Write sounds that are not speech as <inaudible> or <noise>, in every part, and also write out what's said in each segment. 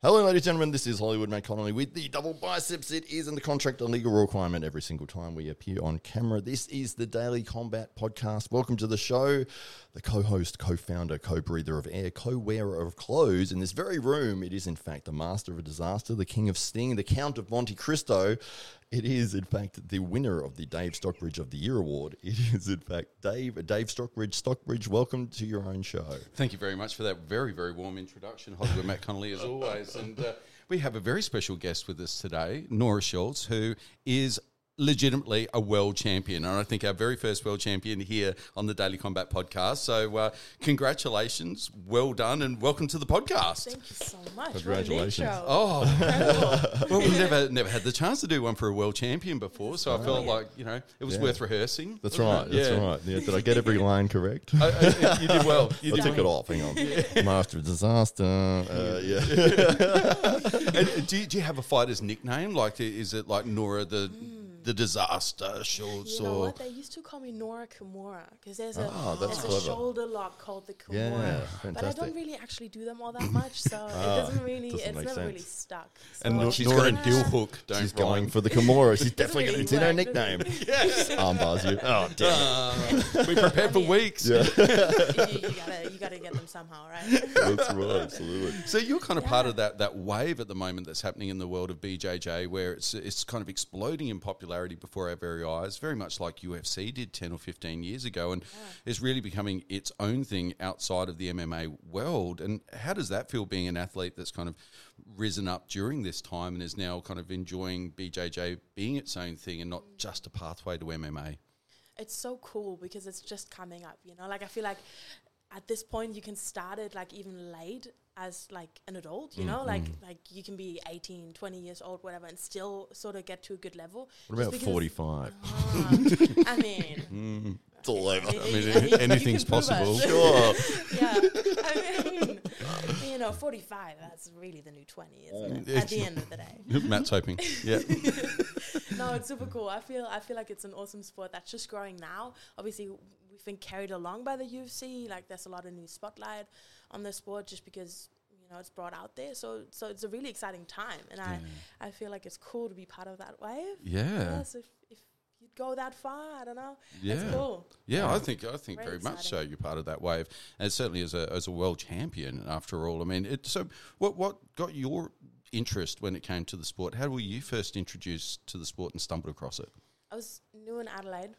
Hello, ladies and gentlemen. This is Hollywood Matt Connolly with the double biceps. It is in the contract a legal requirement every single time we appear on camera. This is the Daily Combat Podcast. Welcome to the show. The co host, co founder, co breather of air, co wearer of clothes. In this very room, it is in fact the master of a disaster, the king of sting, the count of Monte Cristo. It is, in fact, the winner of the Dave Stockbridge of the Year award. It is, in fact, Dave, Dave Stockbridge. Stockbridge, welcome to your own show. Thank you very much for that very, very warm introduction, Hollywood Matt Connolly, as always. And uh, we have a very special guest with us today, Nora Schultz, who is legitimately a world champion. And I think our very first world champion here on the Daily Combat podcast. So, uh, congratulations, well done, and welcome to the podcast. Thank you so much. Congratulations. What an. Oh, <laughs> well, we've never never had the chance to do one for a world champion before, so I felt like you know it was Yeah. worth rehearsing. That's right. it? That's Yeah. right. Yeah, did I get every <laughs> line correct? I- I- you did well. You <laughs> I did took it off. Hang on. Master of disaster. Uh, yeah. And do, you, do you have a fighter's nickname? Like, is it like Nora the the disaster Schultz You know what? They used to call me Nora Kimura because there's a Oh, that's there's clever. a shoulder lock called the Kimura. Yeah, But I don't really actually do them all that much, so it <laughs> doesn't really doesn't it's make never really sense. stuck. And So- Nor- she's Nora- got a deal hook. Don't She's Brian. going for the Kimura. She's <laughs> definitely really going to. It's in her nickname. does <laughs> Armbars you. Oh, damn. Uh, we prepared for weeks. you, you gotta you gotta get them somehow, right? That's right. Absolutely. So you're kind of part of that that wave at the moment that's happening in the world of BJJ, where it's it's kind of exploding in popularity before our very eyes, very much like UFC did ten or fifteen years ago, and it's really becoming its own thing outside of the MMA world. And how does that feel being an athlete that's kind of risen up during this time and is now kind of enjoying BJJ being its own thing and not mm. just a pathway to MMA? it's so cool because it's just coming up you know like i feel like at this point you can start it like even late as like an adult you know like like you can be 18 20 years old whatever and still sort of get to a good level What about 45? Ah, <laughs> i mean It's all over. I mean, anything's possible. <laughs> Sure. yeah i mean you know 45 that's really the new 20 isn't it at the end of the day <laughs> Matt's hoping. Yeah. no, it's super cool. I feel I feel like it's an awesome sport that's just growing now. Obviously, we've been carried along by the UFC. Like, there's a lot of new spotlight on the sport just because you know it's brought out there. So, so it's a really exciting time, and I I feel like it's cool to be part of that wave. Yeah. Yes, if if you'd go that far, I don't know. Yeah. It's cool. Yeah, I think I think Very very much so. You're part of that wave, and certainly as a as a world champion. After all, I mean, it, so what what got your interest when it came to the sport? How were you first introduced to the sport and stumbled across it? I was new in Adelaide.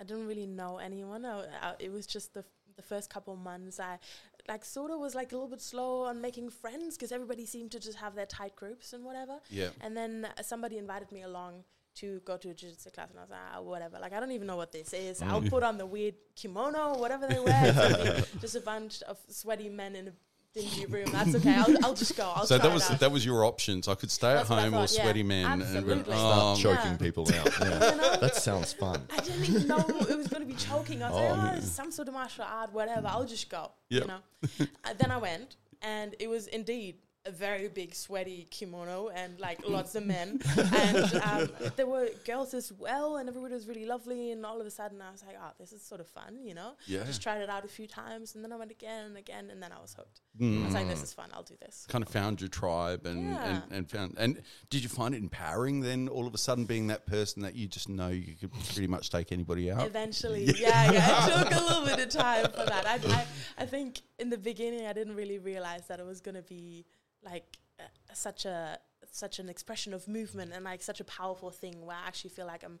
I didn't really know anyone. I, I, it was just the f- the first couple months. I like sort of was like a little bit slow on making friends because everybody seemed to just have their tight groups and whatever. Yeah. And then uh, somebody invited me along to go to a jiu-jitsu class and I was like, ah, whatever. Like, I don't even know what this is. I'll put on the weird kimono, whatever they wear. <laughs> It's gonna be just a bunch of sweaty men in a dingy room. That's okay. I'll, I'll just go. I'll so try that it was out. that was your options. I could stay That's at what I home or thought, yeah. sweaty men and Absolutely. oh, Start choking Yeah. people <laughs> out. Yeah. That sounds fun. I didn't even know it was going to be choking. I was Oh, like, oh, yeah. some sort of martial art, whatever. I'll just go. Yep. You know. uh, then I went, and it was indeed a very big sweaty kimono and like lots of men, and um, there were girls as well, and everybody was really lovely. And all of a sudden, I was like, oh, this is sort of fun, you know. Yeah. Just tried it out a few times, and then I went again and again, and then I was hooked. Mm. I was like, this is fun. I'll do this. kind of found your tribe and, and, Yeah. and found and did you find it empowering then all of a sudden being that person that you just know you could pretty much take anybody out Eventually, <laughs> yeah, yeah. It took a little bit of time for that. I, I, I think in the beginning, I didn't really realize that it was going to be like uh, such a such an expression of movement and like such a powerful thing where I actually feel like I'm,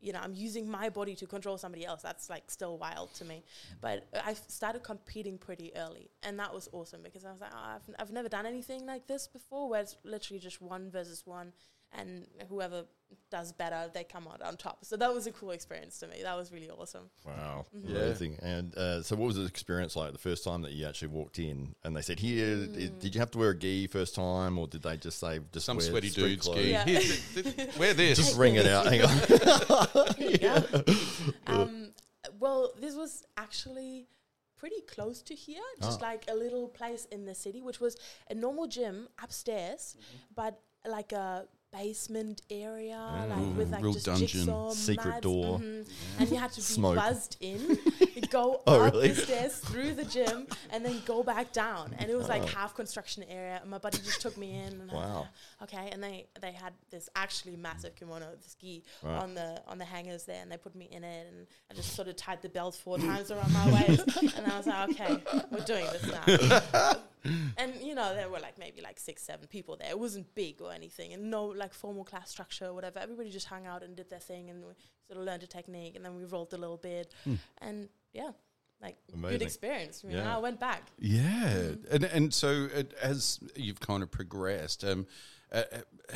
you know, I'm using my body to control somebody else. That's like still wild to me. But I started competing pretty early, and that was awesome because I was like, oh, I've, I've never done anything like this before, where it's literally just one versus one, and whoever does better, they come out on top. So that was a cool experience to me. That was really awesome. Wow, Mm-hmm. Yeah. amazing! And uh, so, what was the experience like the first time that you actually walked in and they said, "Here, Mm. did, did you have to wear a gi first time, or did they just say just some wear sweaty dudes clothes? ski Yeah. Here, th- th- wear this Just ring it out. Hang on. <laughs> yeah. <laughs> Um, well, this was actually pretty close to here, just Ah. like a little place in the city, which was a normal gym upstairs, but like a basement area, Mm. like with like Real just dungeon. jigsaw Secret door. mhm. and you had to be Smoke. buzzed in, <laughs> go Oh, up really? the stairs through the gym, and then go back down. And it was like half construction area. And my buddy just took me in. And Wow. like, okay. And they they had this actually massive kimono, the ski Right. on the on the hangers there, and they put me in it, and I just sort of tied the belt four times around my waist, <laughs> and I was like, okay, we're doing this now. <laughs> <gasps> and you know, there were like maybe like six, seven people there. It wasn't big or anything, and no like formal class structure or whatever. Everybody just hung out and did their thing, and we sort of learned a technique, and then we rolled a little bit, and yeah, like Amazing. good experience. You know, Yeah. I went back. Yeah, and and so it, as you've kind of progressed, um, uh,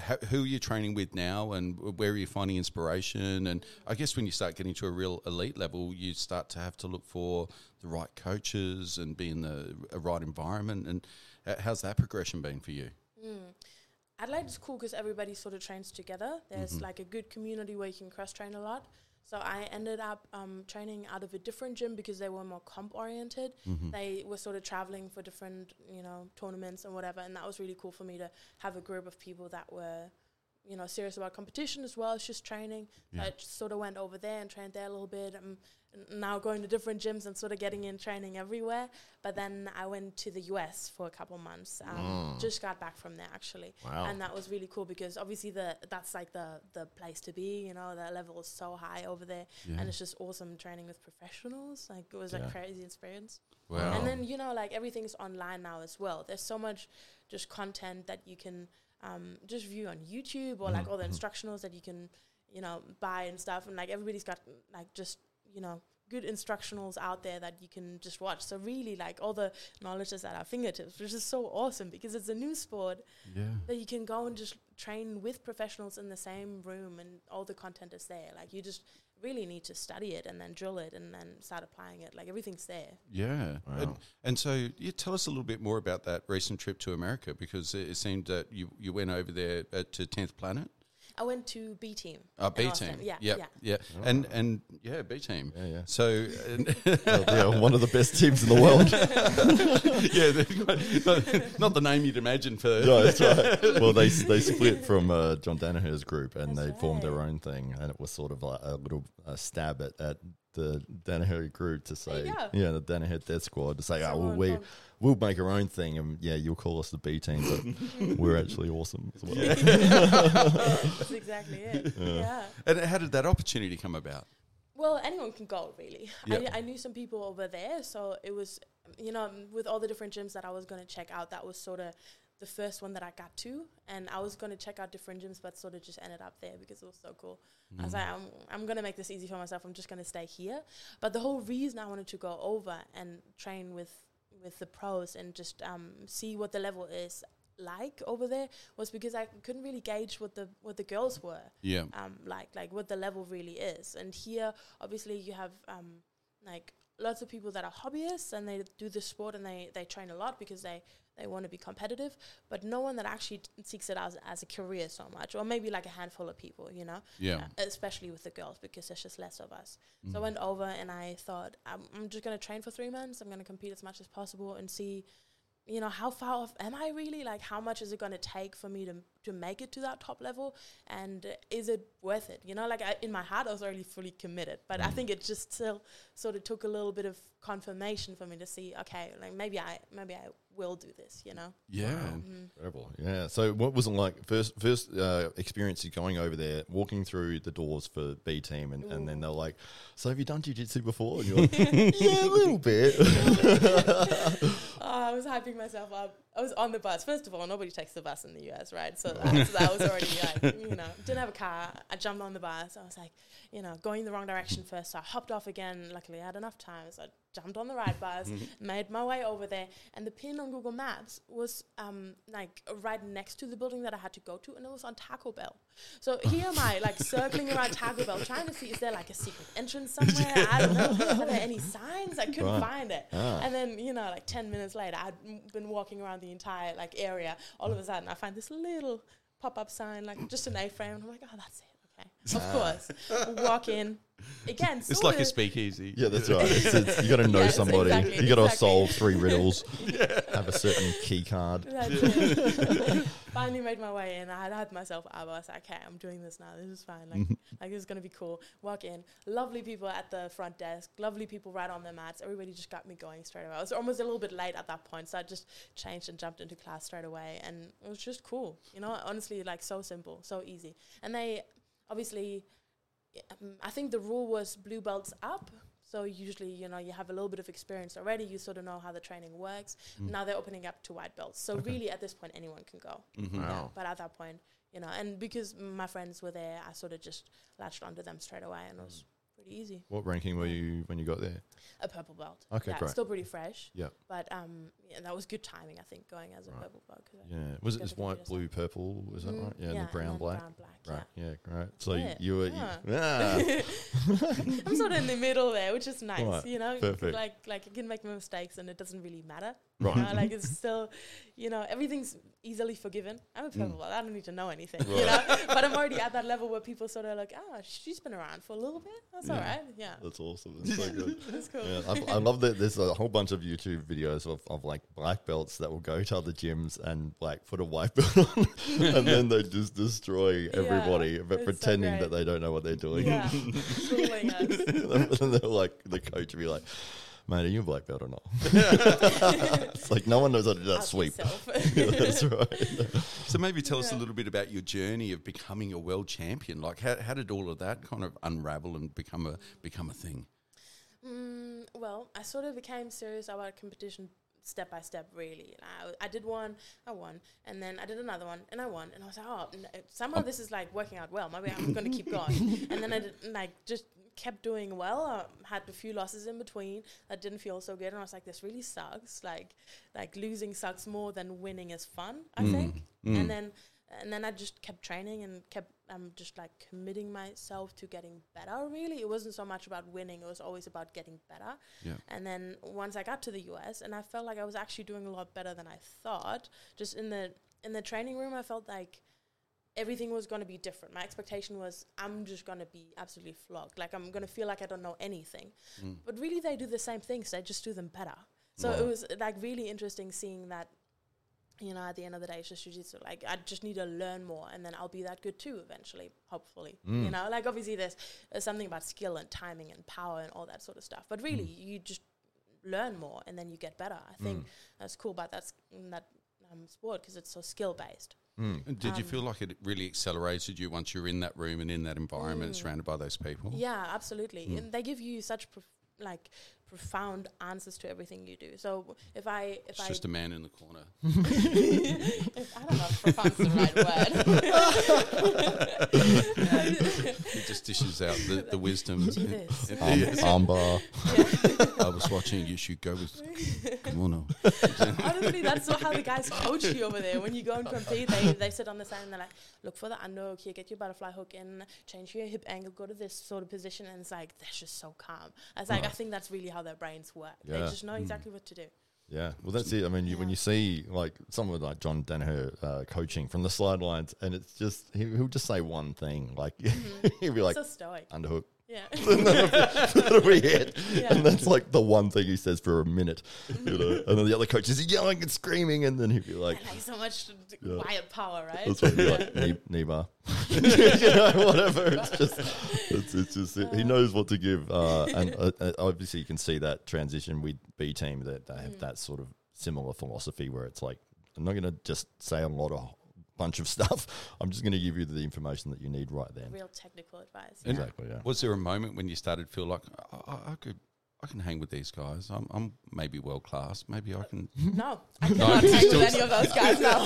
uh, who are you training with now, and where are you finding inspiration? And I guess when you start getting to a real elite level, you start to have to look for the right coaches and be in the a right environment. And uh, how's that progression been for you? Mm. Adelaide is cool because everybody sort of trains together. There's like a good community where you can cross train a lot. So I ended up um, training out of a different gym because they were more comp oriented. They were sort of traveling for different, you know, tournaments and whatever, and that was really cool for me to have a group of people that were, you know, serious about competition as well as just training. So I just sort of went over there and trained there a little bit. Um, now going to different gyms and sort of getting in training everywhere. But then I went to the US for a couple months. Um, Just got back from there actually Wow. and that was really cool because obviously the that's like the the place to be you know the level is so high over there and it's just awesome training with professionals like it was Yeah. a crazy experience Wow. and then you know like everything's online now as well there's so much just content that you can um, just view on youtube or like all the instructionals that you can you know buy and stuff and like everybody's got like just you know good instructionals out there that you can just watch so really like all the knowledge is at our fingertips which is so awesome because it's a new sport yeah. that you can go and just train with professionals in the same room and all the content is there like you just really need to study it and then drill it and then start applying it like everything's there Yeah, Wow. and, and so you tell us a little bit more about that recent trip to America because it, it seemed that you, you went over there uh, to Tenth Planet. I went to b team Uh, in B team. yeah Yep, yeah yeah, and and yeah, B team. Yeah, yeah. So and- <laughs> Well, yeah, one of the best teams in the world. <laughs> yeah, they've got- not, not the name you'd imagine for. no, that's right. <laughs> Well, they they split from uh, John Danaher's group and That's they formed their own thing, and it was sort of like a little uh, stab at, at the Danaher group to There say, you go. yeah, the Danaher Death Squad to say, oh, well, we, we'll make our own thing, and yeah, you'll call us the B team, but <laughs> we're actually awesome as well. <laughs> that's exactly it <laughs> yeah And how did that opportunity come about? Well, anyone can go, really. Yeah. I, I knew some people over there, so it was, you know, with all the different gyms that I was going to check out, that was sort of the first one that I got to. And I was going to check out different gyms, but sort of just ended up there because it was so cool. I was like, I'm, I'm going to make this easy for myself. I'm just going to stay here. But the whole reason I wanted to go over and train with with the pros and just um, see what the level is like over there was because I couldn't really gauge what the what the girls were Yeah, um, like like what the level really is. And here, obviously, you have um, like lots of people that are hobbyists and they do the sport and they, they train a lot because they, they want to be competitive, but no one that actually seeks it as, as a career so much, or maybe like a handful of people, you know, yeah, uh, especially with the girls because there's just less of us. So I went over and I thought, I'm, I'm just going to train for three months. I'm going to compete as much as possible and see, you know, how far off am I really? Like, how much is it going to take for me to, to make it to that top level? And uh, is it worth it? You know, like I, in my heart, I was already fully committed, but I think it just still sort of took a little bit of confirmation for me to see, okay, like maybe I, maybe I will do this, you know? yeah. Incredible. Yeah. So, what was it like? First, first uh, experience you going over there, walking through the doors for B team, and, and then they're like, "So, have you done jiu-jitsu before?" And you're <laughs> like, "Yeah, a little bit." <laughs> <laughs> Oh, I was hyping myself up. I was on the bus. First of all, nobody takes the bus in the US, right? So that, so that was already like, you know, didn't have a car. I jumped on the bus. I was like, you know, going the wrong direction first. So I hopped off again. Luckily, I had enough time. So I jumped on the right bus, made my way over there. And the pin on Google Maps was um, like right next to the building that I had to go to. And it was on Taco Bell. So <laughs> here am I, like circling around Taco Bell, trying to see is there like a secret entrance <laughs> somewhere? I don't know. Are there any signs? I couldn't Right. find it. Ah. And then, you know, like 10 minutes later, I'd m- been walking around the entire like area. All of a sudden, I find this little pop up sign, like just an A frame. I'm like, oh, that's it. Okay. of course. <laughs> Walk in again. It's sorta- like a speakeasy. Yeah, that's right. It's, it's, you got to <laughs> know Yes, somebody. exactly, you got to exactly. solve three riddles. <laughs> Have a certain key card. <laughs> That's it. Finally made my way in. I had had myself up. I was like, okay, I'm doing this now. This is fine. Like, like this is gonna be cool. Walk in. Lovely people at the front desk. Lovely people right on their mats. Everybody just got me going straight away. I was almost a little bit late at that point, so I just changed and jumped into class straight away, and it was just cool. You know, honestly, like so simple, so easy. And they obviously, um, I think the rule was blue belts up. So usually, you know, you have a little bit of experience already. You sort of know how the training works. Now they're opening up to white belts. So really, at this point, anyone can go. Mm-hmm. Yeah, Wow. but at that point, you know, and because my friends were there, I sort of just latched onto them straight away, and it was pretty easy. What ranking were you when you got there? A purple belt. Okay, yeah, great. still pretty fresh. Yeah. But um, yeah, that was good timing, I think, going as a Right. purple belt. Yeah. Was it this white, blue, purple? Was that Mm, right? Yeah, and the brown, black. Brown, black. Right. Yeah, great. So Yeah. you were. Yeah. You, ah. <laughs> <laughs> I'm sort of in the middle there, which is nice. Right, You know, perfect. like like I can make mistakes, and it doesn't really matter. Right. You know, like it's still, you know, everything's easily forgiven. I'm a purple belt. I don't need to know anything. You know, but I'm already at that level where people sort of like, ah, she's been around for a little bit. That's all Yeah. right. Yeah, That's awesome. That's so good. <laughs> that's cool. Yeah, I, I love that. There's a whole bunch of YouTube videos of, of like black belts that will go to other gyms and like put a white <laughs> belt on, and then they just destroy everybody, but it's so pretending that they don't know what they're doing. Yeah, <laughs> and they're like, the coach will be like, "Mate, are you a black belt or not?" <laughs> it's like no one knows how to do that Out sweep. <laughs> Yeah, that's right. <laughs> So maybe tell us a little bit about your journey of becoming a world champion. Like how, how did all of that kind of unravel and become a become a thing? Mm, well, I sort of became serious about competition step by step, really. I, I did one, I won, and then I did another one, and I won, and I was like, oh, n- somehow this is like working out well. Maybe I'm going to keep going. and then I did, like just kept doing well. I had a few losses in between that didn't feel so good, and I was like, this really sucks. Like, like losing sucks more than winning is fun. I think. And then and then I just kept training and kept um just like committing myself to getting better. Really, it wasn't so much about winning; it was always about getting better. Yeah. And then once I got to the US, and I felt like I was actually doing a lot better than I thought. Just in the in the training room, I felt like everything was going to be different. My expectation was I'm just going to be absolutely flogged. Like I'm going to feel like I don't know anything. Hmm. But really, they do the same things. They just do them better. So it was like really interesting seeing that. You know, at the end of the day, it's just jujitsu. Like, I just need to learn more, and then I'll be that good too eventually, hopefully. Hmm. You know, like obviously there's, there's something about skill and timing and power and all that sort of stuff. But really, hmm. you just learn more, and then you get better. I think that's cool about that that um, sport because it's so skill based. Mm. And did you Um, feel like it really accelerated you once you're in that room and in that environment, mm. surrounded by those people? Yeah, absolutely. Mm. And they give you such prof- like profound answers to everything you do. So if I if It's I just a man in the corner. <laughs> if, I don't know if profound's the right word. He just dishes out the, the wisdom. Do this. Arm, armbar. I was watching. You should go with kimono. Honestly, that's how the guys coach you over there. When you go and compete, they, they sit on the side and they're like, look for the underhook here, get your butterfly hook in, change your hip angle, go to this sort of position. And it's like, they're just so calm. I was like, I think that's really how their brains work. They just know exactly what to do. Yeah, well, that's it. I mean, you, when you see like someone like John Danaher uh, coaching from the sidelines, and it's just he, he'll just say one thing, like <laughs> he'll be like so stoic. underhook, Yeah. <laughs> that'll be it, Yeah. and that's like the one thing he says for a minute, you know. <laughs> And then the other coach is yelling and screaming, and then he'd be like, so much Yeah. quiet power, right? That's what you're like, knee, knee bar. you know, whatever. It's just, it's, it's just, he knows what to give. Uh, and uh, uh, obviously, you can see that transition with B Team that they Mm. have that sort of similar philosophy where it's like, I'm not going to just say a lot of bunch of <laughs> stuff. I'm just going to give you the information that you need right then. Real technical advice. And- Exactly. Yeah. Was there a moment when you started to feel like I, I, I could, I can hang with these guys. I'm, I'm maybe world class. Maybe I can. <laughs> <laughs> No, I cannot you hang with any of those guys. No,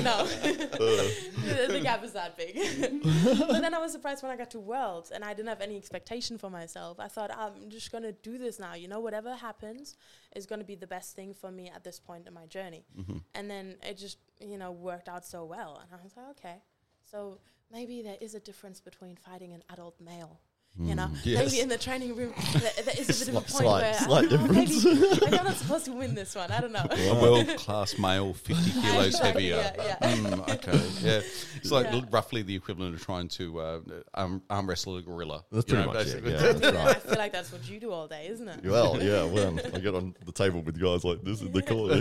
no, the, the gap is that big. but then I was surprised when I got to Worlds, and I didn't have any expectation for myself. I thought I'm just gonna do this now. You know, whatever happens is gonna be the best thing for me at this point in my journey. Mm-hmm. And then it just you know worked out so well, and I was like, okay, so maybe there is a difference between fighting an adult male You know, yes. maybe in the training room <laughs> there, there is a bit of a point Slight- where slight <laughs> I don't know, maybe, maybe I'm not <laughs> supposed to win this one. I don't know. a world class male, 50 kilos heavier. yeah, yeah. Mm, okay, yeah. It's like Yeah. roughly the equivalent of trying to uh, arm, arm wrestle a gorilla. That's pretty know, much it. Yeah, that's You I feel like that's what you do all day, isn't it? Well, yeah, when I get on the table with guys like this in the corner.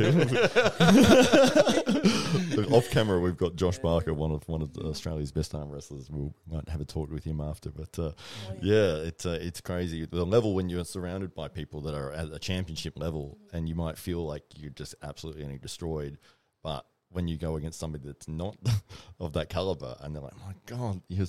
Off camera, we've got Josh Barker, one of one of Australia's best arm wrestlers. We will might have a talk with him after, but uh, yeah, it's uh, it's crazy the level when you're surrounded by people that are at a championship level, and you might feel like you're just absolutely getting destroyed, but when you go against somebody that's not <laughs> of that caliber, and they're like, "My God, you're,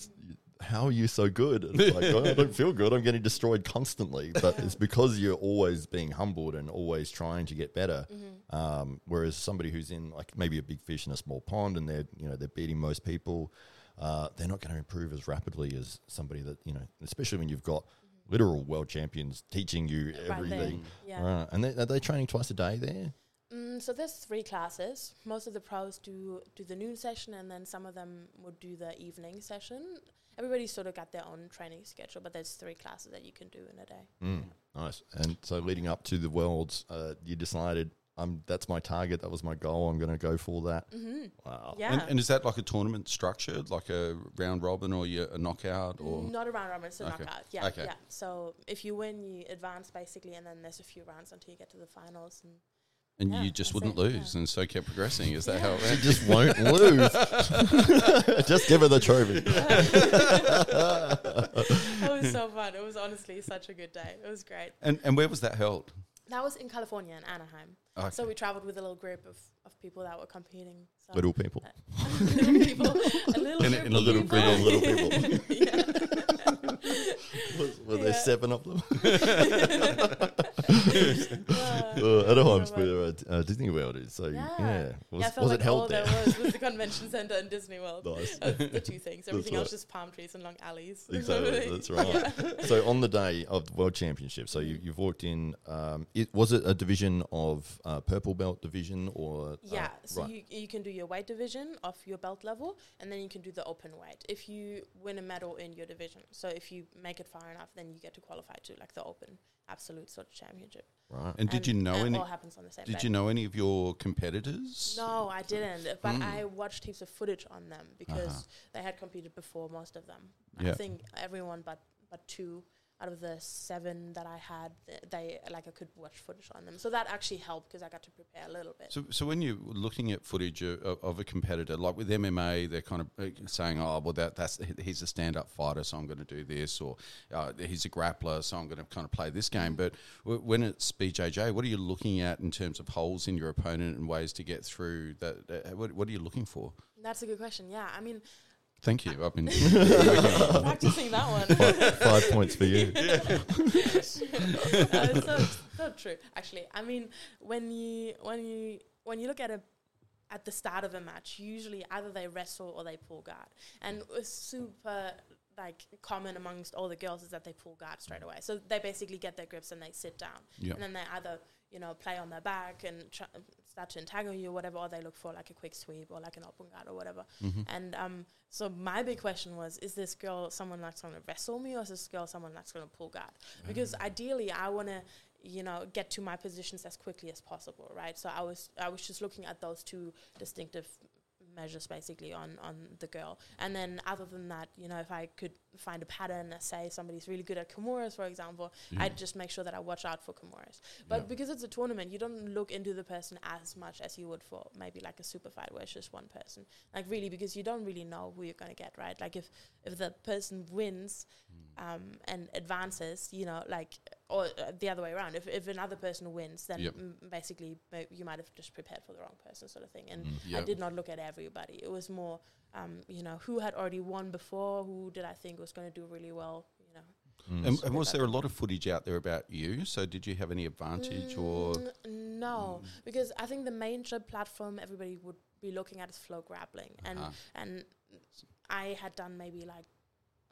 how are you so good?" And It's like, "Oh, I don't feel good. I'm getting destroyed constantly, but it's because you're always being humbled and always trying to get better. Um, whereas somebody who's in like maybe a big fish in a small pond, and they're you know they're beating most people, uh, they're not going to improve as rapidly as somebody that you know, especially when you've got literal world champions teaching you Right everything. Yeah. Right. And they, are they training twice a day there? Mm, so there's three classes. Most of the pros do do the noon session, and then some of them would do the evening session. Everybody's sort of got their own training schedule, but there's three classes that you can do in a day. Mm, nice. And so leading up to the worlds, uh, you decided um, that's my target. That was my goal. I'm going to go for that. hmm Wow. Yeah. And, and is that like a tournament structured, like a round robin or a knockout? or Not a round robin, it's a Okay. knockout. Yeah, Okay. yeah. So if you win, you advance basically, and then there's a few rounds until you get to the finals. And And Yeah, you just wouldn't it, lose, yeah. and so kept progressing. Is that how it You went? <laughs> just won't lose. <laughs> just give her the trophy. <laughs> it was so fun. It was honestly such a good day. It was great. And and where was that held? That was in California in Anaheim. Okay. So we traveled with a little group of, of people that were competing. So Little people. <laughs> little people, a little In group in a of little people. group of little people. <laughs> Was, were there Yeah. seven of them? <laughs> Uh, Uh, Anaheim's so where uh, uh, Disney World is. So yeah, Yeah. was, yeah, was like it held there? there was was the <laughs> convention center and Disney World. nice. The two things. Everything else right. just palm trees and long alleys. Exactly, that's right. <laughs> so on the day of the World Championship, so you, you've walked in. Um, it, was it a division of uh, purple belt division or? Yeah, uh, so right. you, you can do your weight division of your belt level, and then you can do the open weight if you win a medal in your division. So if you make it far enough, then you get to qualify to like the open absolute sort of championship. right. And did you know and any? It all happens on the same Did day. you know any of your competitors? No, I didn't. But Mm. I watched heaps of footage on them because Uh-huh. they had competed before, most of them. Yeah. I think everyone but but two out of the seven that I had, they like I could watch footage on them. So that actually helped because I got to prepare a little bit. So, so when you're looking at footage of, of a competitor, like with MMA, they're kind of uh, saying, "Oh, well, that that's he's a stand-up fighter, so I'm going to do this," or uh, "He's a grappler, so I'm going to kind of play this game." But w- when it's BJJ, what are you looking at in terms of holes in your opponent and ways to get through that? Uh, what, what are you looking for? That's a good question. Yeah, I mean, Thank you. I've <laughs> been practicing that one. five, five points for you. <laughs> uh, <laughs> so, so true. Actually, I mean, when you when you when you look at a at the start of a match, usually either they wrestle or they pull guard, and it's super like common amongst all the girls is that they pull guard straight away. So they basically get their grips and they sit down, Yeah. and then they either you know play on their back and try, start to entangle you or whatever, or they look for like a quick sweep or like an open guard or whatever. Mm-hmm. And um, so my big question was: Is this girl someone that's going to wrestle me, or is this girl someone that's going to pull guard? Because ideally, I want to, you know, get to my positions as quickly as possible, right? So I was I was just looking at those two distinctive measures basically on on the girl. And then other than that you know if i could find a pattern say somebody's really good at kimuras for example i'd just make sure that i watch out for kimuras. But Yeah. because it's a tournament you don't look into the person as much as you would for maybe like a super fight where it's just one person. Like really because you don't really know who you're going to get right? Like if if the person wins um, and advances you know like or uh, the other way around if, if another person wins then Yep. m- basically ma- you might have just prepared for the wrong person sort of thing and Mm. I did not look at everybody. It was more, um, you know, who had already won before, who did I think was going to do really well, you know. Mm. And, and was there a lot of footage out there about you? So did you have any advantage or? Mm, no, because I think the main trip platform everybody would be looking at is FloGrappling, and Uh-huh. and I had done maybe like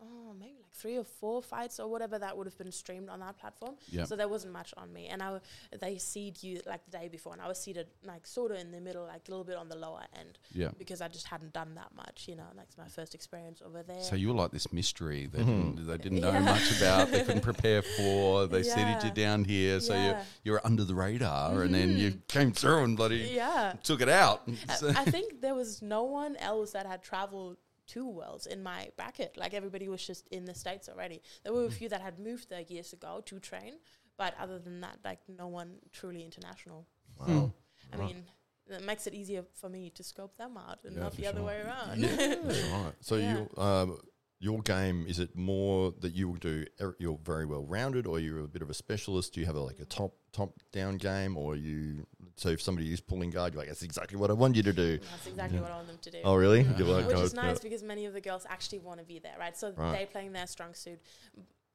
oh maybe like three or four fights or whatever that would have been streamed on that platform. Yeah. So there wasn't much on me, and I w- they seed you like the day before, and I was seeded like sort of in the middle, like a little bit on the lower end, Yeah. because I just hadn't done that much. You know, like it's my first experience over there. So you were like this mystery they Mhm. didn't, they didn't <laughs> know Yeah. much about, they couldn't prepare for. They seeded you down here, so you Yeah. you were under the radar, and then you came through and bloody yeah. took it out. I, <laughs> I think there was no one else that had traveled to Worlds in my bracket. Like everybody was just in the States already. There were a few that had moved there years ago to train, but other than that, like no one truly international. Wow. I Right. mean, it makes it easier for me to scope them out and Yeah, not for the other sure. way around. That's <laughs> right. So Yeah. you, um, your game is it more that you will do? er- You're very well rounded, or you're a bit of a specialist? Do you have a, like a top top down game, or you? So if somebody is pulling guard, you're like, that's exactly what I want you to do. That's exactly what I want them to do. Oh, really? Yeah. Like, Which oh, is nice yeah. because many of the girls actually want to be there, right? So Right. they playing their strong suit,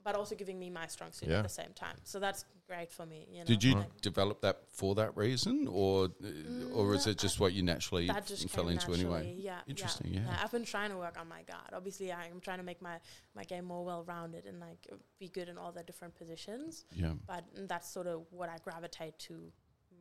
but also giving me my strong suit Yeah. at the same time. So that's great for me. You know? Did you like- develop that for that reason, or uh, or is Mm, it just what you naturally that just fell came into anyway? Yeah, Interesting, Yeah, yeah. I've been trying to work on my guard. Obviously, I'm trying to make my my game more well rounded and like be good in all the different positions. Yeah. But that's sort of what I gravitate to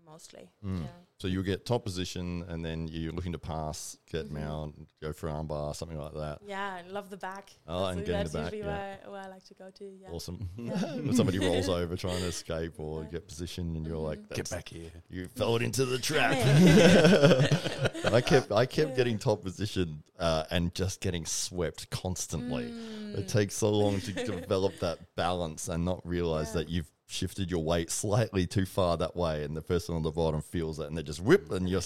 mostly. Mm. Yeah. So you get top position, and then you're looking to pass, get Mhm. mount, go for armbar, something like that. Yeah, I love the back. Oh, and that's getting that's the back, usually yeah. where, where I like to go to. Yeah. Awesome. Yeah. <laughs> <laughs> when somebody rolls over trying to escape or Yeah. get position, and you're like, Mhm. "That's- back here. You fell into the trap. Yeah. <laughs> I kept I kept Yeah. getting top position uh, and just getting swept constantly. Mm. It takes so long to develop that balance and not realize Yeah. that you've shifted your weight slightly too far that way, and the person on the bottom feels it, and they just whip, and you're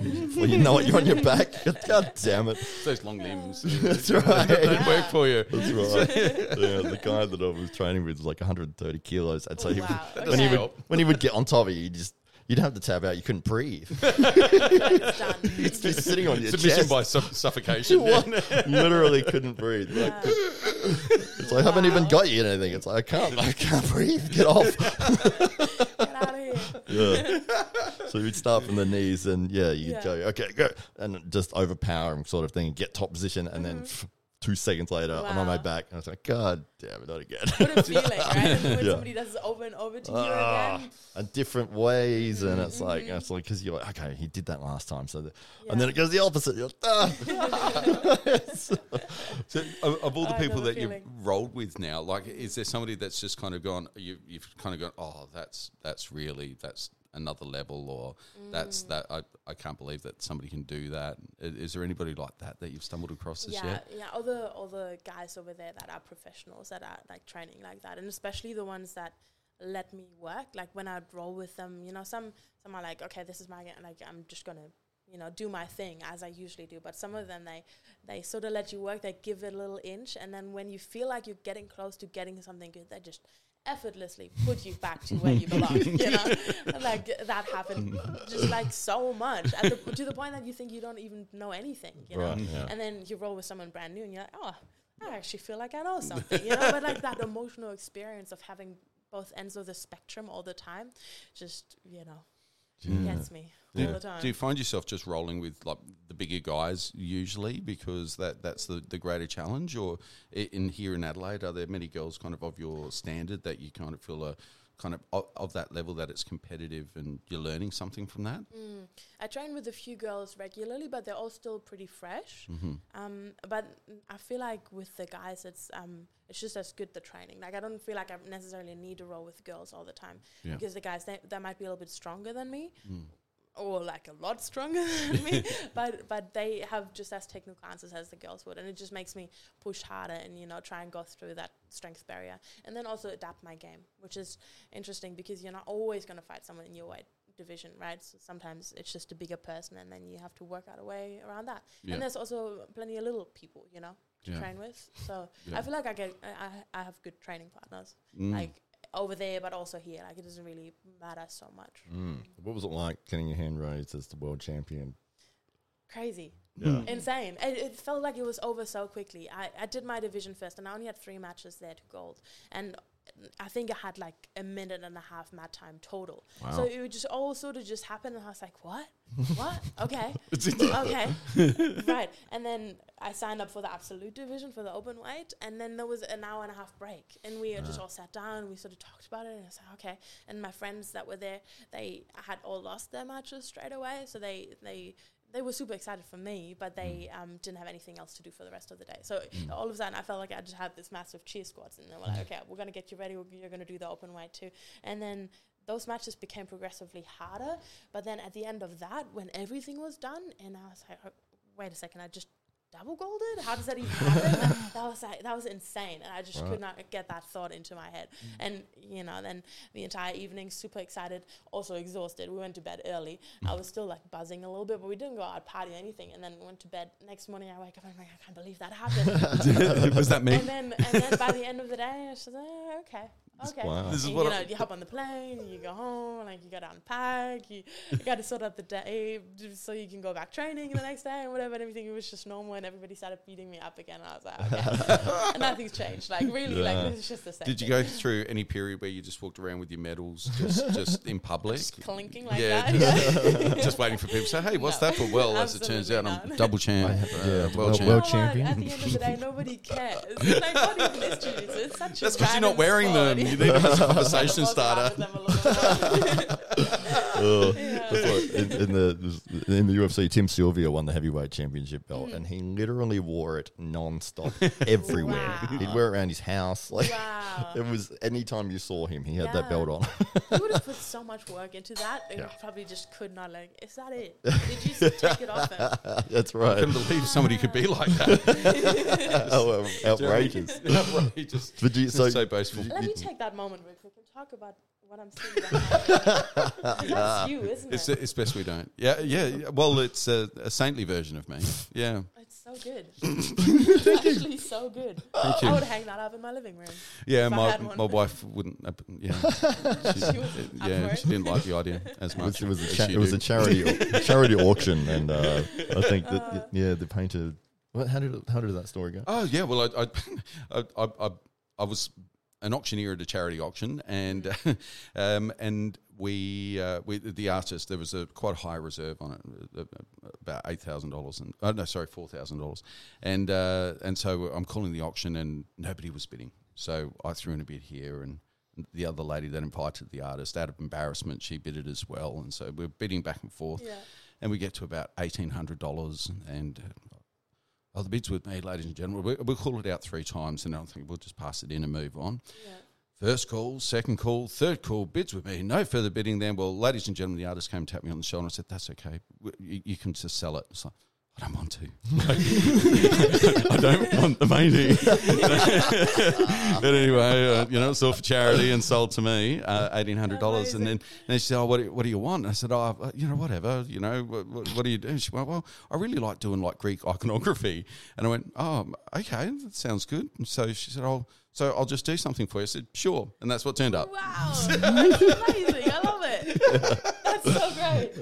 well, you know what, you're on your back. <laughs> God damn it! It's those long limbs. <laughs> That's right. Don't work for you. That's right. yeah, the guy that I was training with was like 130 kilos, and so Oh, he wow. would, when he would when he would get on top of you, you just you'd have to tap out. You couldn't breathe. <laughs> It's done. <laughs> It's just sitting on your chest. Submission chest. by su- suffocation. <laughs> What? Literally couldn't breathe. Like, Yeah. it's like, I haven't even Wow. got you anything. It's like I can't, I can't breathe. Get off. Get out of here. Yeah. So you'd start from the knees, and yeah, you'd Yeah. go, okay, go, and just overpower him, sort of thing. Get top position, and then Mhm. Two seconds later, I'm on my back, and I was like, God damn it, not again. What a feeling, right? And <laughs> when Yeah. somebody does it over and over to you Ah, again. and different ways, and it's like Mhm. it's like because you're like, okay, he did that last time, so, the, Yeah. and then it goes the opposite. You're, ah. <laughs> So, of, of all the I people that you've rolled with now, like, is there somebody that's just kind of gone? You, you've kind of gone, oh, that's that's really that's another level, or that's Mm. that I, I can't believe that somebody can do that is, Is, there anybody like that that you've stumbled across this yeah, yet? yeah. All the all the guys over there that are professionals that are like training like that, and especially the ones that let me work. Like when I'd roll with them, you know, some some are like, okay, this is my. Like I'm just gonna, you know, do my thing as I usually do. But some of them they they sort of let you work. They give it a little inch, and then when you feel like you're getting close to getting something good, they just effortlessly put you back to where you <laughs> belong. you know, like that happened just like so much at the, to the point that you think you don't even know anything. You know, yeah. and then you roll with someone brand new and you're like, oh, I actually feel like I know something, you know. but like that emotional experience of having both ends of the spectrum all the time, just you know, Yeah. Mm. gets me Do, all the time. do you find yourself just rolling with like the bigger guys usually because that that's the, the greater challenge, or in here in Adelaide, are there many girls kind of of your standard that you kind of feel are kind of of, of that level that it's competitive and you're learning something from that? Mm. I train with a few girls regularly, but they're all still pretty fresh. Mm-hmm. Um, but I feel like with the guys, it's um, it's just as good the training. Like I don't feel like I necessarily need to roll with girls all the time Yeah. because the guys they, they might be a little bit stronger than me, Mm. Or like a lot stronger than <laughs> me, but but they have just as technical answers as the girls would, and it just makes me push harder and you know try and go through that strength barrier, and then also adapt my game, which is interesting because you're not always going to fight someone in your weight division, right? So sometimes it's just a bigger person, and then you have to work out a way around that. Yeah. And there's also plenty of little people, you know, to Yeah. train with. So Yeah. I feel like I get I, I have good training partners, Mm. like over there, but also here. Like it doesn't really matter so much. Mm. What was it like getting your hand raised as the world champion? Crazy. Yeah. insane. It, it felt like it was over so quickly. I, I did my division first, and I only had three matches there to gold. And I think I had like a minute and a half mat time total. So it would just all sort of just happen, and I was like, "What? What? <laughs> Okay, okay, <laughs> <laughs> right." And then I signed up for the absolute division for the open weight, and then there was an hour and a half break, and we just all sat down and we sort of talked about it, and I was like, "Okay." And my friends that were there, they had all lost their matches straight away, so they they they were super excited for me, but they mm. um, didn't have anything else to do for the rest of the day. So mm. all of a sudden, I felt like I just had this massive cheer squads, and they were like, mm. "Okay, we're gonna get you ready. We're, you're gonna do the open weight too." And then those matches became progressively harder. But then at the end of that, when everything was done, and I was like, oh, "Wait a second, I just." Double golded? How does that even happen? <laughs> that was like that was insane, and I just could not get that thought into my head. Mm. And you know, then the entire evening, super excited, also exhausted. We went to bed early. I was still like buzzing a little bit, but we didn't go out party or anything. And then went to bed. Next morning, I wake up and I'm like, I can't believe that happened. <laughs> Was that me? and then, and then by the end of the day, I was like, oh, okay, okay. Wow. This is And, what you know, you hop on the plane, you go home, like you got to unpack, you, you got to sort out the day so you can go back training the next day and whatever. And everything It was just normal, and everybody started beating me up again. And I was like, okay, <laughs> and nothing's changed. Like really, Yeah. like this is just the same. Did you thing. go through any period where you just walked around with your medals just, just in public? Just clinking like yeah, that? just, Yeah. <laughs> just waiting for people to say, hey, what's No. that for? Well, as it turns out, Absolutely I'm not. double champ, I uh, have- yeah, world well- champ. World what? champion. At the end of the day, nobody cares. like, what even is? It's such <laughs> a. That's because you're not wearing sport. them. You need a <laughs> conversation starter. with them a little bit. Ugh. That's like in, in the in the UFC, Tim Sylvia won the heavyweight championship Mm. belt, and he literally wore it non-stop <laughs> everywhere. Wow. He'd wear it around his house. <laughs> Like Wow. it was anytime you saw him, he had that Yeah. belt on. You would have put so much work into that, and Yeah. probably just could not. Like, is that it? Did you s- take it off? And, That's I right. couldn't believe somebody could be like that. oh, um, outrageous. Outrageous. But do you, so, so boastful. let me take that moment real quick and talk about what I'm seeing. That happened. <laughs> That's you, isn't It's, it? it's best we don't. Yeah, yeah. yeah. Well, it's a, a saintly version of me. Yeah. It's so good. <laughs> it's actually so good. Thank you. I would hang that up in my living room. Yeah, If I my, had one. my wife wouldn't. Uh, yeah, <laughs> she, She was yeah, she didn't like the idea as it was, much. it was a cha- it was a did. charity charity auction, and uh, I think that Uh. yeah, the painter. What, how did it, how did that story go? Oh yeah, well, I I, I, I, I, I was an auctioneer at a charity auction, and <laughs> um, and we uh, we the artist there was a quite a high reserve on it, about eight thousand dollars, and oh no, sorry, four thousand dollars, and uh, and so I'm calling the auction, and nobody was bidding, so I threw in a bid here, and the other lady that invited the artist, out of embarrassment, she bid it as well, and so we're bidding back and forth, Yeah. and we get to about eighteen hundred dollars, and oh, the bid's with me, ladies and gentlemen. We, we'll call it out three times, and I think we'll just pass it in and move on. Yeah. First call, second call, third call, bids with me. No further bidding. Then, well, ladies and gentlemen, the artist came and tapped me on the shoulder and I said, "That's okay. You, you can just sell it." It's like. I don't want to. <laughs> I don't want the money. <laughs> but anyway, uh, you know, it's all for charity and sold to me, uh, eighteen hundred dollars. And then, and then she said, "Oh, what do, what do you want?" And I said, "Oh, uh, you know, whatever. You know, what, what, what do you do?" And she went, "Well, I really like doing like Greek iconography." And I went, "Oh, okay, that sounds good." And so she said, "Oh, so I'll just do something for you." I said, "Sure," and that's what turned up. Wow. That's amazing. I love it. <laughs> That's so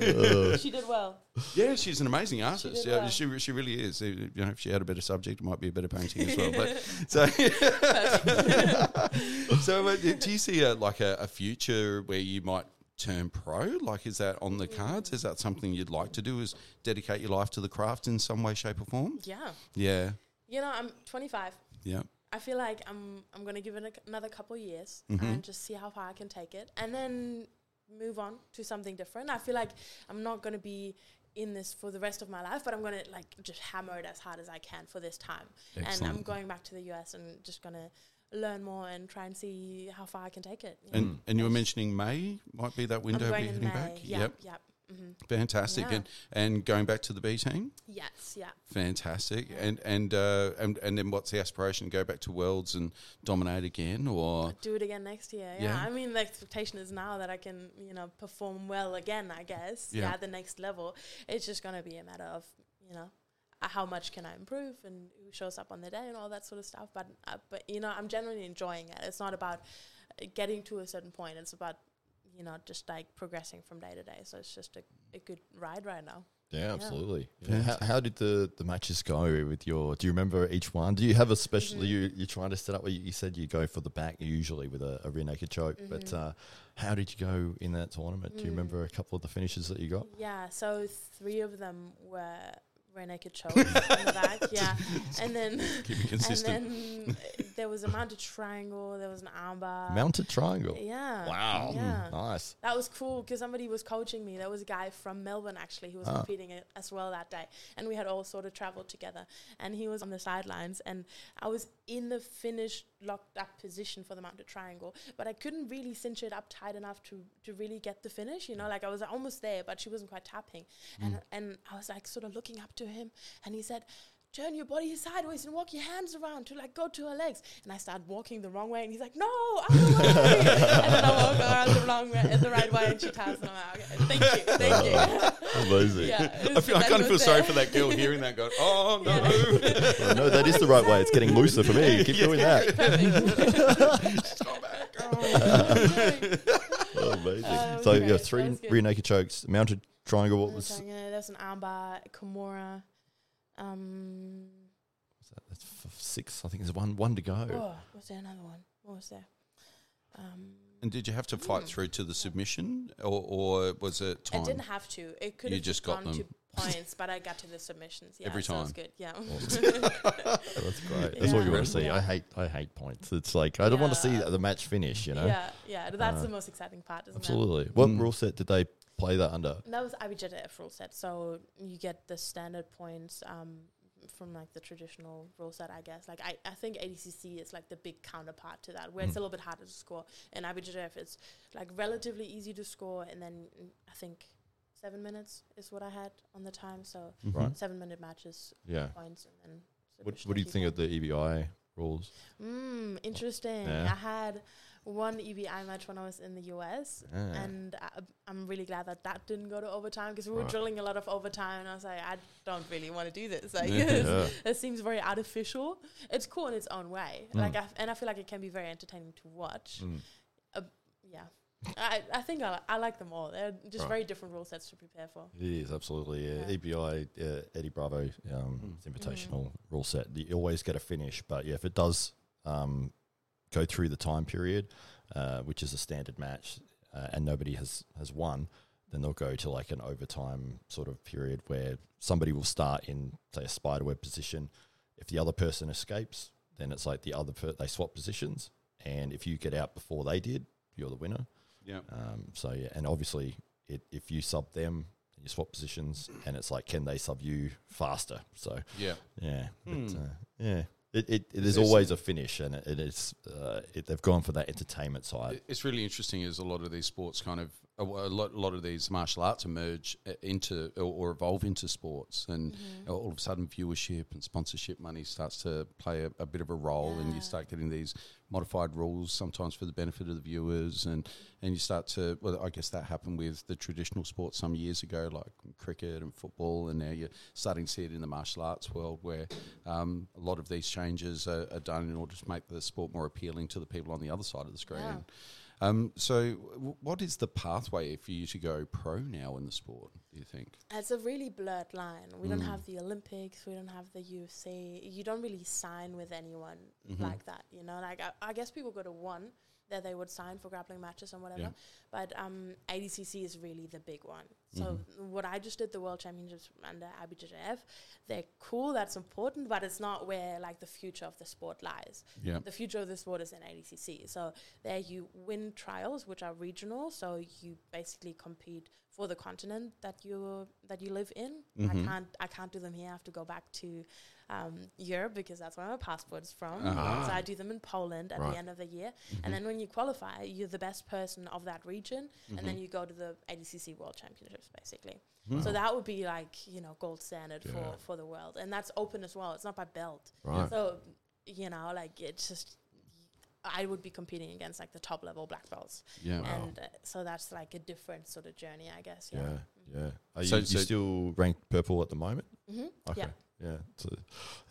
great. she did well. Yeah, she's an amazing artist. did Yeah, well. she she really is. You know, if she had a better subject, it might be a better painting as well. But <laughs> so, <laughs> so uh, do you see a, like a, a future where you might turn pro? Like, is that on the cards? Is that something you'd like to do? Is dedicate your life to the craft in some way, shape, or form? Yeah. Yeah, You know, I'm 25. yeah, I feel like I'm I'm gonna give it a, another couple years Mm-hmm. and just see how far I can take it, and then move on to something different. I feel like I'm not gonna be in this for the rest of my life, but I'm gonna like just hammer it as hard as I can for this time. Excellent. And I'm going back to the US and just gonna learn more and try and see how far I can take it. know. And and you were mentioning May might be that I'm window going in heading May. back. Yep, Yep, yep. Hmm fantastic. Yeah. And and going back to the B team. Yes, yeah. Fantastic. And and uh, and and then what's the aspiration? Go back to Worlds and dominate again, or Do it again next year. Yeah. Yeah. I mean, the expectation is now that I can, you know, perform well again. I guess. Yeah. Yeah. At the next level, it's just gonna be a matter of, you know, uh, how much can I improve and who shows up on the day and all that sort of stuff. But uh, but you know, I'm generally enjoying it. It's not about getting to a certain point. It's about you know just like progressing from day to day. So it's just a, a good ride right now. Yeah, absolutely. Yeah. How, how did the, the matches go with your? Do you remember each one? Do you have a special? Mhm. You you're trying to set up. where You you said you go for the back usually with a, a rear naked choke, but Mhm. uh, how did you go in that tournament? Do you Mm. remember a couple of the finishes that you got? Yeah, so three of them were rear naked chokes in the back. <laughs> Yeah, and then Keep it and then there was a mounted triangle. There was an armbar. Mounted triangle. Yeah. Wow, Yeah. nice. That was cool because somebody was coaching me. There was a guy from Melbourne actually who was Ah. competing it as well that day, and we had all sort of traveled together. And he was on the sidelines, and I was in the finish locked up position for the mounted triangle, but I couldn't really cinch it up tight enough to to really get the finish. You know, like I was almost there, but she wasn't quite tapping, mm. and and I was like sort of looking up to him, and he said. Turn your body sideways and walk your hands around to like go to her legs. And I start walking the wrong way, and he's like, "No, other way." <laughs> and then I walk around the wrong way, the right way, and she taps, and I'm like, "Okay, thank you, thank you." <laughs> Amazing. yeah, I, feel, I kind of feel sorry for that girl hearing that. Going, oh <laughs> no. Oh, no, that is the right way. It's getting looser for me. Keep doing that. Oh, amazing. Uh, so great. yeah, three rear naked chokes, mounted triangle. What was? Yeah, there's an armbar, Kimura. Um, what's that? That's f- six. I think there's one one to go. oh, was there another one? What was there? Um, And did you have to fight Mm. through to the submission, or, or was it I time? didn't have to. It could You have just just got gone to <laughs> points, but I got to the submissions. Yeah, Every so it time. good. Yeah. Oh, <laughs> <laughs> that's great. That's what you want to see. I hate I hate points. It's like I don't want to see the match finish. You know. Yeah, yeah. That's Uh, the most exciting part, isn't it? Absolutely. What Mm. rule set did they play that under? That was IBJJF rule set. So you get the standard points um, from like the traditional rule set, I guess. Like I, I think ADCC is like the big counterpart to that, where it's Mm. a little bit harder to score. And IBJJF is like relatively easy to score, and then mm, I think seven minutes is what I had on the time. So Mhm. Seven minute matches, Yeah. points, and then. What What do you think of the EBI rules? Mm, interesting. Yeah. I had one EBI match when I was in the US, Ah. and I, I'm really glad that that didn't go to overtime because we were Right. drilling a lot of overtime, and I was like, I don't really want to do this. Like, Yeah. <laughs> Yeah. it seems very artificial. It's cool in its own way. Mm. Like, I f- and I feel like it can be very entertaining to watch. Mm. Yeah, I, I think I, li- I like them all. They're just Right. very different rule sets to prepare for. It is absolutely yeah. Yeah. EBI uh, Eddie Bravo um, Mm. it's invitational rule set. You always get a finish, but yeah, if it does um, go through the time period, uh, which is a standard match, uh, and nobody has has won, then they'll go to like an overtime sort of period where somebody will start in say a spiderweb position. If the other person escapes, then it's like the other per- they swap positions, and if you get out before they did, you're the winner. Yeah. Um, so yeah, and obviously, it, if you sub them, you swap positions, and it's like, can they sub you faster? So Yeah. yeah, but, Hmm. uh, yeah. It, it, it is There's always a finish, and it, it is. Uh, it, they've gone for that entertainment side. It's really interesting as a lot of these sports kind of a lot, a lot of these martial arts emerge uh, into or, evolve into sports, and Mm-hmm. all of a sudden viewership and sponsorship money starts to play a, a bit of a role, and you start getting these modified rules sometimes for the benefit of the viewers, and and you start to well, I guess that happened with the traditional sports some years ago, like cricket and football, and now you're starting to see it in the martial arts world, where um, a lot of these changes are, are done in order to make the sport more appealing to the people on the other side of the screen. Yeah. Um, so, w- what is the pathway for you to go pro now in the sport? Do you think? It's a really blurred line. We don't Mm. have the Olympics. We don't have the UFC. You don't really sign with anyone Mhm. like that. You know, like I, I guess people go to one that they would sign for grappling matches and whatever. Yeah. But um, ADCC is really the big one. So Mm-hmm. what I just did the World Championships under IBJJF, they're cool. That's important, but it's not where like the future of the sport lies. Yeah. The future of the sport is in ADCC. So there you win trials, which are regional. So you basically compete for the continent that you that you live in. I Mhm. can't I can't do them here. I have to go back to um, Europe because that's where my passport is from. Uh-huh. So I do them in Poland at Right. the end of the year. Mm-hmm. And then when you qualify, you're the best person of that region, and Mm-hmm. then you go to the ADCC World Championships basically. Hmm. So that would be like you know gold standard Yeah. for for the world, and that's open as well. It's not by belt. Right. So, you know, like it's just, I would be competing against like the top level black belts. Yeah. And uh, so that's like a different sort of journey, I guess. Yeah, Yeah. yeah. Are So- you, you still ranked purple at the moment? hmm Okay. Yeah. Yeah.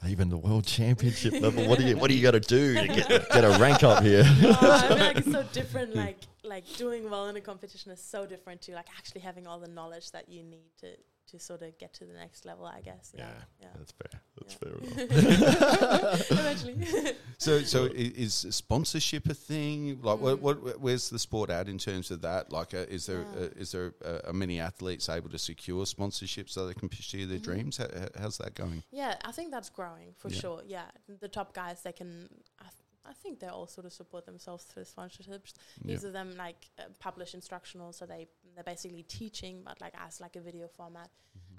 Even the world championship level. What do you What do you got to do to get get a rank up here? <laughs> Oh, I feel like it's so <laughs> different. Like, like doing well in a competition is so different to like actually having all the knowledge that you need to to sort of get to the next level, I guess. Yeah, yeah. That's fair. That's Yeah. fair. <laughs> Eventually. <laughs> So, so <laughs> is sponsorship a thing? Like, what, Mm. what, where's the sport at in terms of that? Like, uh, is there Yeah. uh, is there uh, are many athletes able to secure sponsorship so they can pursue their Mhm. dreams? How, how- how's that going? Yeah, I think that's growing for Yeah. sure. Yeah, the top guys they can. I, th- I think they all sort of support themselves through sponsorships. Yeah. These of them like uh, publish instructional, so they they're basically teaching, but like as like a video format.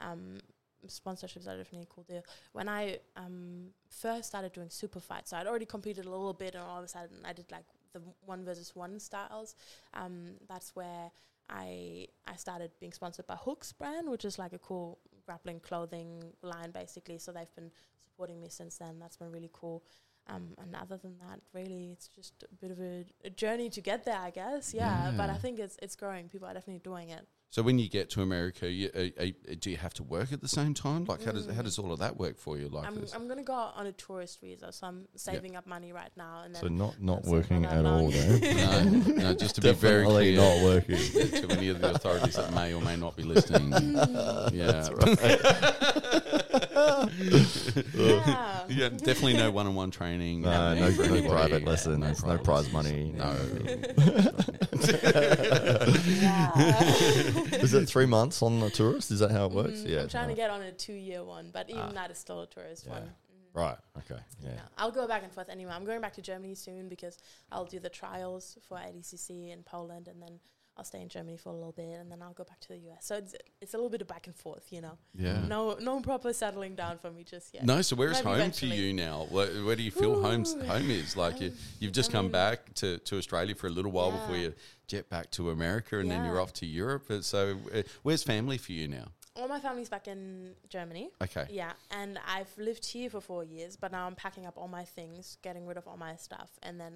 Mm-hmm. Um, sponsorships are definitely a cool deal. When I um first started doing super fights, so I'd already competed a little bit, and all of a sudden I did like the one versus one styles. Um, that's where I I started being sponsored by Hooks brand, which is like a cool grappling clothing line, basically. So they've been supporting me since then. That's been really cool. Um, and other than that, really, it's just a bit of a, a journey to get there, I guess. Yeah, but I think it's it's growing. People are definitely doing it. So, when you get to America, you, uh, uh, do you have to work at the same time? Like, how does how Mm. does all of that work for you? Like, I'm this? I'm gonna go on a tourist visa, so I'm saving up money right now, and then so not not That's working that at all <laughs> long. there. no, no, just to be very Definitely clear, not working. <laughs> to any of the authorities that may or may not be listening. <laughs> yeah, yeah. yeah, definitely no one-on-one training. No, no, for no anybody. private Yeah, lessons, no private prize lessons. money. No. yeah. <laughs> Is it three months on the tourist? Is that how it works? Mm, yeah. I'm trying no. to get on a two-year one, but even Ah. that is still a tourist Yeah. one. Mhm. Right. Okay. Yeah. Yeah. I'll go back and forth anyway. I'm going back to Germany soon because I'll do the trials for ADCC in Poland, and then I'll stay in Germany for a little bit, and then I'll go back to the US. So it's it's a little bit of back and forth, you know. Yeah. No, no proper settling down for me just yet. No, so where is Maybe home eventually. for you now? Where, where do you feel home's, home is? Like you, Um, <sighs> you've just I come mean- back to, to Australia for a little while before you jet back to America and then you're off to Europe. So uh, where's family for you now? All my family's back in Germany. Okay. Yeah, and I've lived here for four years, but now I'm packing up all my things, getting rid of all my stuff, and then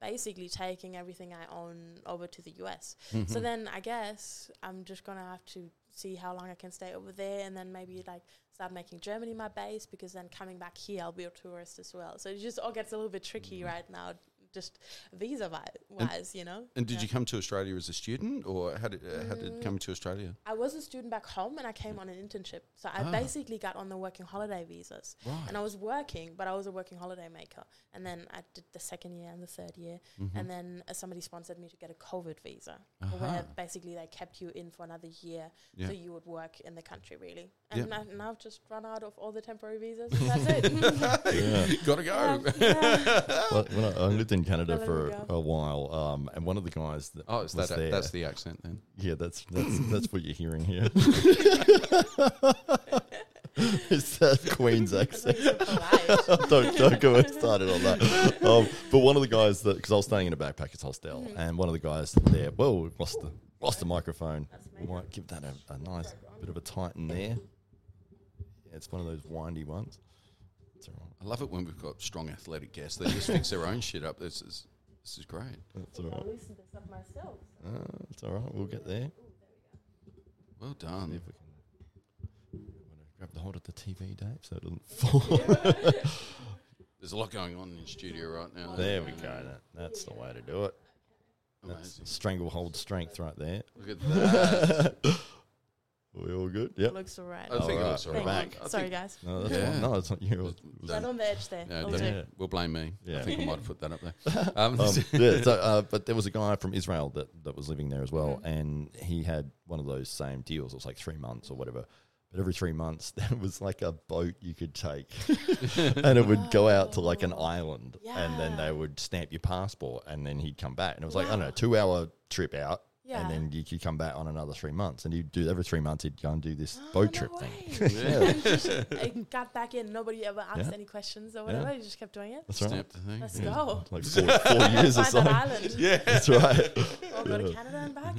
basically taking everything I own over to the US. Mm-hmm. So then I guess I'm just gonna have to see how long I can stay over there, and then maybe like start making Germany my base because then coming back here I'll be a tourist as well. So it just all gets a little bit tricky right now, just visa vi- wise, you know. And did Yeah. you come to Australia as a student or how did, uh, how did Mm. come to Australia? I was a student back home, and I came on an internship. So I Ah. basically got on the working holiday visas. Right. And I was working, but I was a working holiday maker. And then I did the second year and the third year. Mm-hmm. And then uh, somebody sponsored me to get a COVID visa, Aha. where basically they kept you in for another year, Yeah. so you would work in the country really. Yeah. And I, now I've just run out of all the temporary visas. And that's it. <laughs> <laughs> Gotta go. Yeah, yeah. well, when I, I lived in Canada Let for him a while, um, and one of the guys that oh, was that, there, that's the accent then? yeah, that's that's <laughs> that's what you're hearing here. <laughs> it's that Queen's accent. like so polite. don't don't go and <laughs> started on that. Um, but one of the guys that because I was staying in a backpackers hostel, Mhm. and one of the guys there, well, we lost the lost the microphone. We might give that a, a nice bit of a tighten there. Yeah, it's one of those windy ones. It's all right. I love it when we've got strong athletic guests. They just fix their own shit up. This is this is great. That's all I'll right. loosen this up myself. Uh, it's all right. We'll get there. Well See done. if we can. Want to grab the hold of the TV, Dave, so it doesn't <laughs> fall. <laughs> There's a lot going on in the studio right now. there we go. That, that's the way to do it. That's Amazing. stranglehold strength right there. Look at that. <laughs> we all good? It Yep. looks alright. I think it Alright, looks all we're Thank right. back. I Sorry, think- guys. No, that's Yeah. fine. No, it's not you. It Right on the edge there. Yeah, Will don't- Yeah. We'll blame me. Yeah. I think I might have put that up there. <laughs> Um, um, <laughs> yeah, so, uh, but there was a guy from Israel that, that was living there as well, Mhm. and he had one of those same deals. It was like three months or whatever. But every three months, <laughs> there was like a boat you could take, and it would go out to like an Oh. island, and then they would stamp your passport, and then he'd come back, and it was like I don't know, Wow. two hour trip out, Yeah. and then you could come back on another three months, and he'd do every three months he'd go and do this <gasps> Oh, boat no trip way. <laughs> thing. Yeah. <laughs> And got back in. Nobody ever asked Yeah. any questions or Yeah. whatever. You just kept doing it. That's right. Stamp the thing. Let's Yeah. go. Like <laughs> four, four years or Find that something. island. Yeah. That's right. Or go to Canada and back.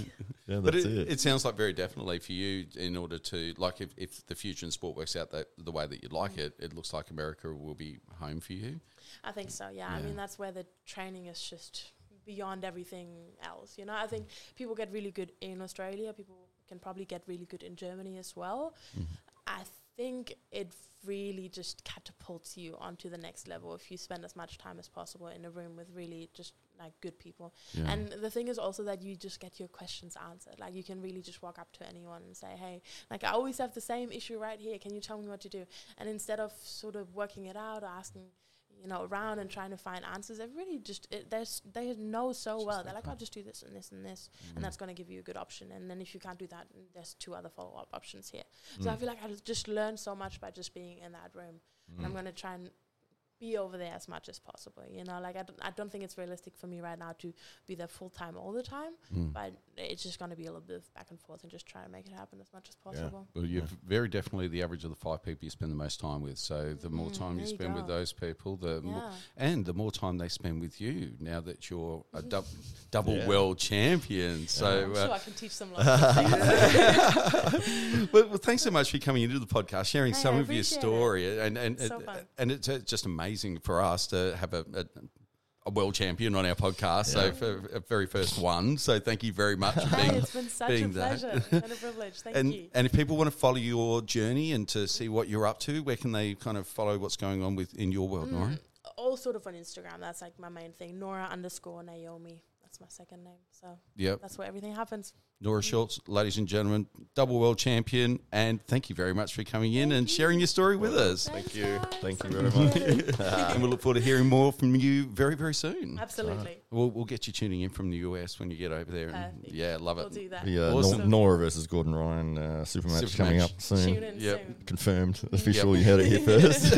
Yeah, But that's it, it. it sounds like very definitely for you, in order to like, if, if the future in sport works out that the way that you'd like it, it looks like America will be home for you. I think so. Yeah. I mean, that's where the training is just beyond everything else. You know, I think people get really good in Australia. People can probably get really good in Germany as well. Mhm. I think it really just catapults you onto the next level if you spend as much time as possible in a room with really just like good people. Yeah. And the thing is also that you just get your questions answered. Like you can really just walk up to anyone and say, "Hey, like I always have the same issue right here. Can you tell me what to do?" And instead of sort of working it out or asking, you know, around and trying to find answers, they really just it, there's they know so well. They're like, "I'll just do this and this and this," Mm. and that's going to give you a good option. And then if you can't do that, mm, there's two other follow up options here. Mm. So I feel like I just learned so much by just being in that room. And I'm Mm. going to try and be over there as much as possible. You know, like I don't, I don't think it's realistic for me right now to be there full time all the time, Mm. but it's just going to be a little bit of back and forth and just try to make it happen as much as possible. Well, you're very definitely the average of the five people you spend the most time with. So the more Mm, time you there you spend with those people, the more, and the more time they spend with you. Now that you're a <laughs> dub, double Yeah. world champion, so I'm uh, sure I can teach them lots of <laughs> well, well, thanks so much for coming into the podcast, sharing Hey, some I of your appreciate it. story, and and So and, and it's uh, just amazing for us to have a. a a world champion on our podcast, so for a very first one. So thank you very much for <laughs> being it's been such a being that. pleasure <laughs> and a privilege. Thank and you. and if people want to follow your journey and to see what you're up to, where can they kind of follow what's going on with in your world, Nora? Mm, all sort of on Instagram. That's like my main thing. Nora underscore Naomi. That's my second name. So Yep, that's where everything happens. Nora Schultz, ladies and gentlemen, double world champion, and thank you very much for coming in Thank and you. sharing your story with us. Thank Thanks, you. guys. Thank you <laughs> very much, <laughs> and we look forward to hearing more from you very, very soon. Absolutely. We'll, we'll get you tuning in from the US when you get over there. And Perfect. yeah, love it. We'll it. do that. The uh, Awesome. Nora versus Gordon Ryan uh, super match Super coming match. up soon. Tune in Yep. soon. Confirmed. Official. You heard it here <laughs> first.